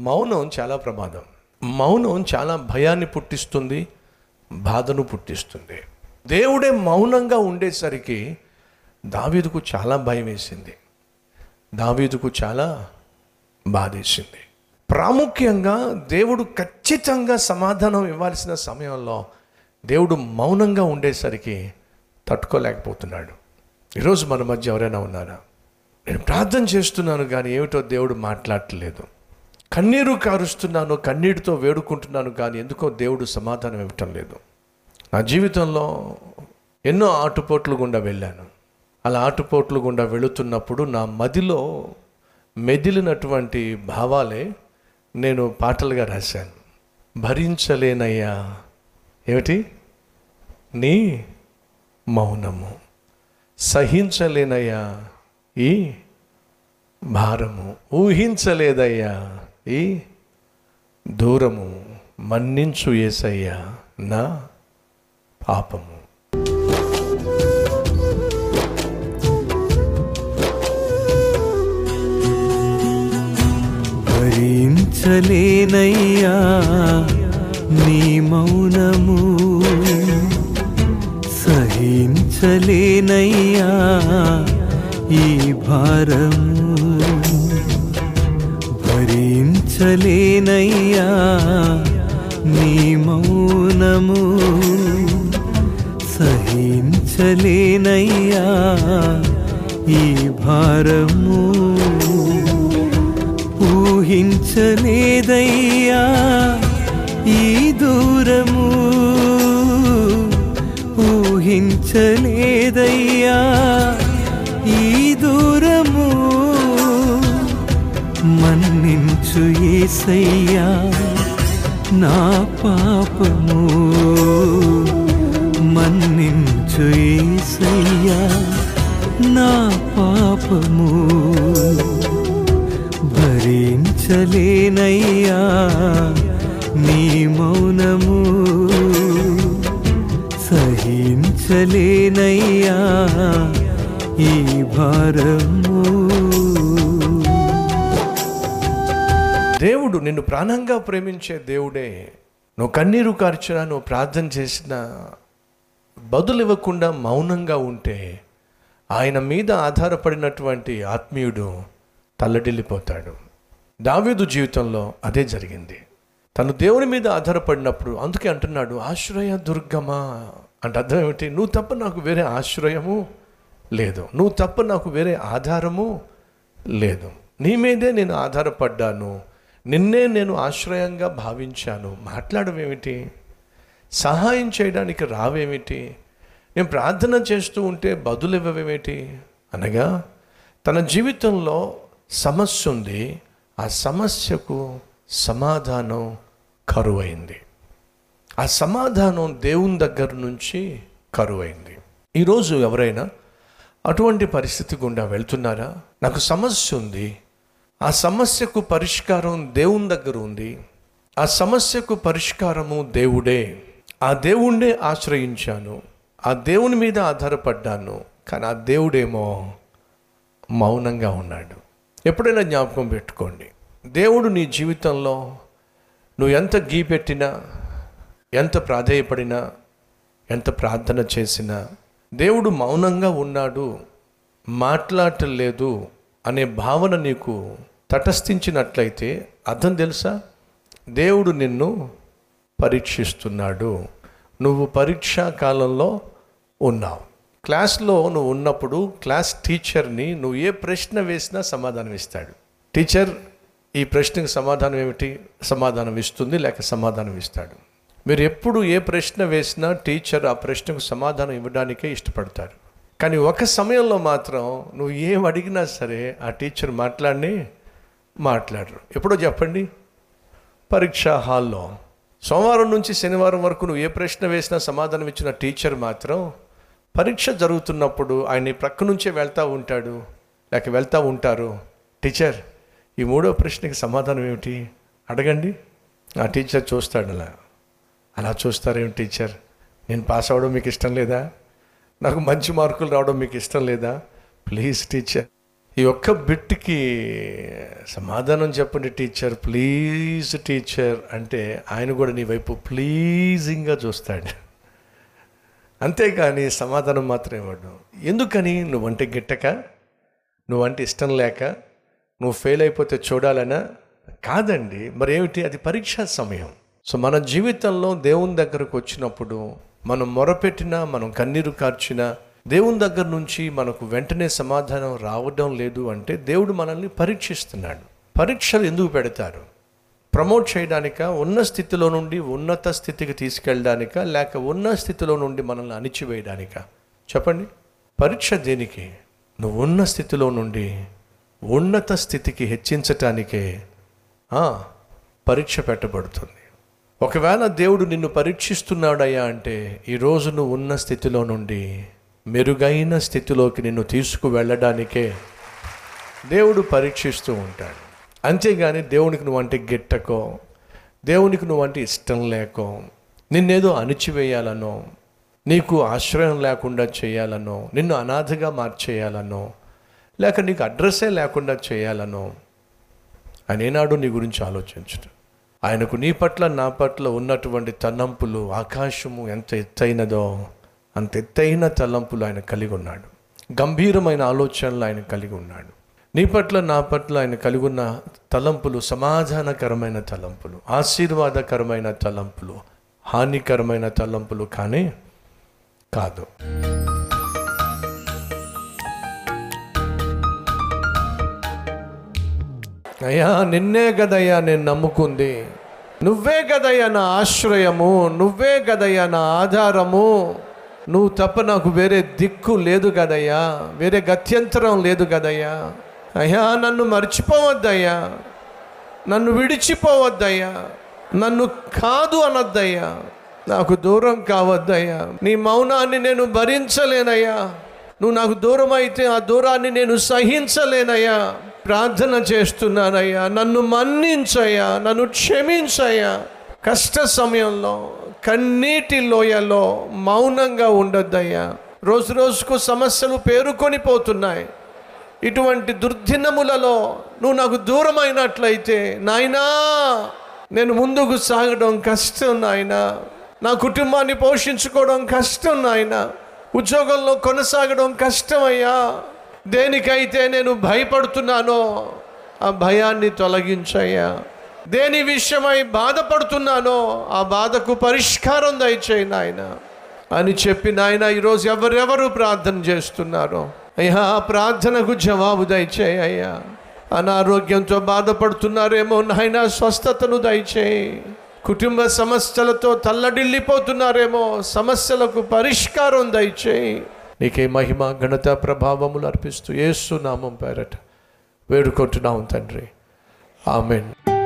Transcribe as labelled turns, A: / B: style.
A: మౌనం చాలా ప్రమాదం. మౌనం చాలా భయాన్ని పుట్టిస్తుంది బాధను పుట్టిస్తుంది. దేవుడే మౌనంగా ఉండేసరికి దావీదుకు చాలా భయం వేసింది. దావీదుకు చాలా బాధేసింది ప్రాముఖ్యంగా దేవుడు ఖచ్చితంగా సమాధానం ఇవ్వాల్సిన సమయంలో దేవుడు మౌనంగా ఉండేసరికి తట్టుకోలేకపోతున్నాడు. ఈరోజు మన మధ్య ఎవరైనా ఉన్నారా? నేను ప్రార్థన చేస్తున్నాను కానీ ఏమిటో దేవుడు మాట్లాడట్లేదు. కన్నీరు కారుస్తున్నాను కన్నీటితో వేడుకుంటున్నాను కానీ ఎందుకో దేవుడు సమాధానం ఇవ్వటం లేదు. నా జీవితంలో ఎన్నో ఆటుపోట్లు గుండా వెళ్ళాను. అలా ఆటుపోట్లు గుండా వెళుతున్నప్పుడు నా మదిలో మెదిలినటువంటి భావాలే నేను పాటలుగా రాశాను. భరించలేనయ్యా ఏమిటి? నీ మౌనము. సహించలేనయ్యా ఈ భారము. ఊహించలేదయ్యా ఈ దూరము మన్నించు ఏసయ్య నా పాపము.
B: భరించలేనయ్యా నీ మౌనము. సహించలేనయ్యా ఈ భారము భరించలేనయ్యా నీ మౌనము సహించలేనయ్యా ఈ భారము ఊహించలేదయ్యా. మన్నించు ఏసయ్యా నా పాపము. మన్నించు ఏసయ్యా నా పాపము. భరించలేనయ్యా నీ మౌనము. సహించలేనయ్యా ఈ భారము.
A: దేవుడు నిన్ను ప్రాణంగా ప్రేమించే దేవుడే. నువ్వు కన్నీరు కార్చినా నువ్వు ప్రార్థన చేసిన బదులు ఇవ్వకుండా మౌనంగా ఉంటే ఆయన మీద ఆధారపడినటువంటి ఆత్మీయుడు తల్లడిల్లిపోతాడు. దావీదు జీవితంలో అదే జరిగింది. తను దేవుని మీద ఆధారపడినప్పుడు అందుకే అంటున్నాడు ఆశ్రయ దుర్గమా? అంటే అర్థం ఏమిటి? నువ్వు తప్ప నాకు వేరే ఆశ్రయము లేదు. నువ్వు తప్ప నాకు వేరే ఆధారము లేదు. నీ మీదే నేను ఆధారపడ్డాను. నిన్నే నేను ఆశ్రయంగా భావించాను. మాట్లాడమేమిటి సహాయం చేయడానికి రావేమిటి? నేను ప్రార్థన చేస్తూ ఉంటే బదులు ఇవ్వవేమిటి? అనగా తన జీవితంలో సమస్య ఉంది. ఆ సమస్యకు సమాధానం కరువైంది. ఆ సమాధానం దేవుని దగ్గర నుంచి కరువైంది. ఈరోజు ఎవరైనా అటువంటి పరిస్థితి గుండా వెళ్తున్నారా? నాకు సమస్య ఉంది. ఆ సమస్యకు పరిష్కారం దేవుని దగ్గర ఉంది. ఆ సమస్యకు పరిష్కారము దేవుడే. ఆ దేవుణ్ణే ఆశ్రయించాను. ఆ దేవుని మీద ఆధారపడ్డాను. కానీ ఆ దేవుడేమో మౌనంగా ఉన్నాడు. ఎప్పుడైనా జ్ఞాపకం పెట్టుకోండి. దేవుడు నీ జీవితంలో నువ్వు ఎంత గీ పెట్టినా ఎంత ప్రాధేయపడినా ఎంత ప్రార్థన చేసినా దేవుడు మౌనంగా ఉన్నాడు. మాట్లాడలేదు అనే భావన నీకు తటస్థించినట్లయితే అర్థం తెలుసా? దేవుడు నిన్ను పరీక్షిస్తున్నాడు. నువ్వు పరీక్షా కాలంలో ఉన్నావు. క్లాస్లో నువ్వు ఉన్నప్పుడు క్లాస్ టీచర్ని నువ్వు ఏ ప్రశ్న వేసినా సమాధానం ఇస్తాడు. టీచర్ ఈ ప్రశ్నకు సమాధానం ఏమిటి? సమాధానం ఇస్తుంది లేక సమాధానం ఇస్తాడు. మీరు ఎప్పుడు ఏ ప్రశ్న వేసినా టీచర్ ఆ ప్రశ్నకు సమాధానం ఇవ్వడానికే ఇష్టపడతారు. కానీ ఒక సమయంలో మాత్రం నువ్వు ఏం అడిగినా సరే ఆ టీచర్ మాట్లాడి మాట్లాడరు. ఎప్పుడో చెప్పండి? పరీక్షా హాల్లో. సోమవారం నుంచి శనివారం వరకు నువ్వు ఏ ప్రశ్న వేసినా సమాధానం ఇచ్చిన టీచర్ మాత్రం పరీక్ష జరుగుతున్నప్పుడు ఆయన ప్రక్క నుంచే వెళ్తూ ఉంటాడు. లేక వెళ్తూ ఉంటారు. టీచర్ ఈ మూడో ప్రశ్నకి సమాధానం ఏమిటి? అడగండి. ఆ టీచర్ చూస్తాడు అలా. అలా చూస్తారేమి టీచర్? నేను పాస్ అవ్వడం మీకు ఇష్టం లేదా? నాకు మంచి మార్కులు రావడం మీకు ఇష్టం లేదా? Please teacher. ఈ ఒక్క బిట్కి సమాధానం చెప్పండి టీచర్ ప్లీజ్ టీచర్ అంటే ఆయన కూడా నీ వైపు ప్లీజింగ్గా చూస్తాడు. అంతేకాని సమాధానం మాత్రం ఇవ్వడం. ఎందుకని? నువ్వంటే గిట్టక నువ్వంటే ఇష్టం లేక నువ్వు ఫెయిల్ అయిపోతే చూడాలనా? కాదండి. మరి ఏమిటి అది పరీక్షా సమయం. సో మన జీవితంలో దేవుని దగ్గరకు వచ్చినప్పుడు మనం మొరపెట్టినా మనం కన్నీరు కార్చినా దేవుని దగ్గర నుంచి మనకు వెంటనే సమాధానం రావడం లేదు అంటే దేవుడు మనల్ని పరీక్షిస్తున్నాడు. పరీక్షలు ఎందుకు పెడతారు? ప్రమోట్ చేయడానిక? ఉన్న స్థితిలో నుండి ఉన్నత స్థితికి తీసుకెళ్ళడానిక? లేక ఉన్న స్థితిలో నుండి మనల్ని అణిచివేయడానిక? చెప్పండి. పరీక్ష దేనికి? నువ్వు ఉన్న స్థితిలో నుండి ఉన్నత స్థితికి హెచ్చించటానికే. పరీక్ష పెట్టబడుతుంది. ఒకవేళ దేవుడు నిన్ను పరీక్షిస్తున్నాడయ్యా అంటే ఈరోజు నువ్వు ఉన్న స్థితిలో నుండి మెరుగైన స్థితిలోకి నిన్ను తీసుకువెళ్ళడానికే దేవుడు పరీక్షిస్తూ ఉంటాడు. అంతేగాని దేవునికి నువ్వంటే గిట్టకో దేవునికి నువ్వంటే ఇష్టం లేకో నిన్నేదో అణిచివేయాలనో నీకు ఆశ్రయం లేకుండా చేయాలనో నిన్ను అనాథగా మార్చేయాలనో లేక నీకు అడ్రస్సే లేకుండా చేయాలనో ఆయన ఏనాడు నీ గురించి ఆలోచించడు ఆయనకు నీ పట్ల నా పట్ల ఉన్నటువంటి తన్నంపులు ఆకాశము ఎంత ఎత్తైనదో అంత ఎత్తైన తలంపులు ఆయన కలిగి ఉన్నాడు. గంభీరమైన ఆలోచనలు ఆయన కలిగి ఉన్నాడు. నీ పట్ల నా పట్ల ఆయన కలిగి ఉన్న తలంపులు సమాధానకరమైన తలంపులు ఆశీర్వాదకరమైన తలంపులు హానికరమైన తలంపులు కానీ కాదు. అయ్యా నిన్నే కదయ్యా నేను నమ్ముకుంది. నువ్వే కదయ్యా నా ఆశ్రయము నువ్వే కదయ్యా నా ఆధారము. నువ్వు తప్ప నాకు వేరే దిక్కు లేదు కదయ్యా వేరే గత్యంతరం లేదు కదయ్యా. అయ్యా నన్ను మర్చిపోవద్దయ్యా నన్ను విడిచిపోవద్దయ్యా నన్ను కాదు అనొద్దయ్యా. నాకు దూరం కావద్దయ్యా. నీ మౌనాన్ని నేను భరించలేనయ్యా. నువ్వు నాకు దూరం అయితే ఆ దూరాన్ని నేను సహించలేనయ్యా. ప్రార్థన చేస్తున్నానయ్యా నన్ను మన్నించయ్యా నన్ను క్షమించయ్యా. కష్ట సమయంలో కన్నీటి లోయలో మౌనంగా ఉండొద్దయ్యా. రోజు రోజుకు సమస్యలు పేరుకొని పోతున్నాయి. ఇటువంటి దుర్దినములలో నువ్వు నాకు దూరమైనట్లయితే నాయనా నేను ముందుకు సాగడం కష్టం నాయనా. నా కుటుంబాన్ని పోషించుకోవడం కష్టం నాయన. ఉద్యోగంలో కొనసాగడం కష్టమయ్యా. దేనికైతే నేను భయపడుతున్నానో ఆ భయాన్ని తొలగించయ్యా. దేని విషయమై బాధపడుతున్నానో ఆ బాధకు పరిష్కారం దయచేయి నాయన అని చెప్పి నాయన ఈరోజు ఎవరెవరు ప్రార్థన చేస్తున్నారో. అయ్యా ఆ ప్రార్థనకు జవాబు దయచేయి అయ్యా. అనారోగ్యంతో బాధపడుతున్నారేమో నాయన స్వస్థతను దయచేయి. కుటుంబ సమస్యలతో తల్లడిల్లిపోతున్నారేమో సమస్యలకు పరిష్కారం దయచేయి. నీకే మహిమ ఘనత ప్రభావములు అర్పిస్తూ యేసు పేరట వేడుకుంటున్నాం తండ్రి. ఆమెన్.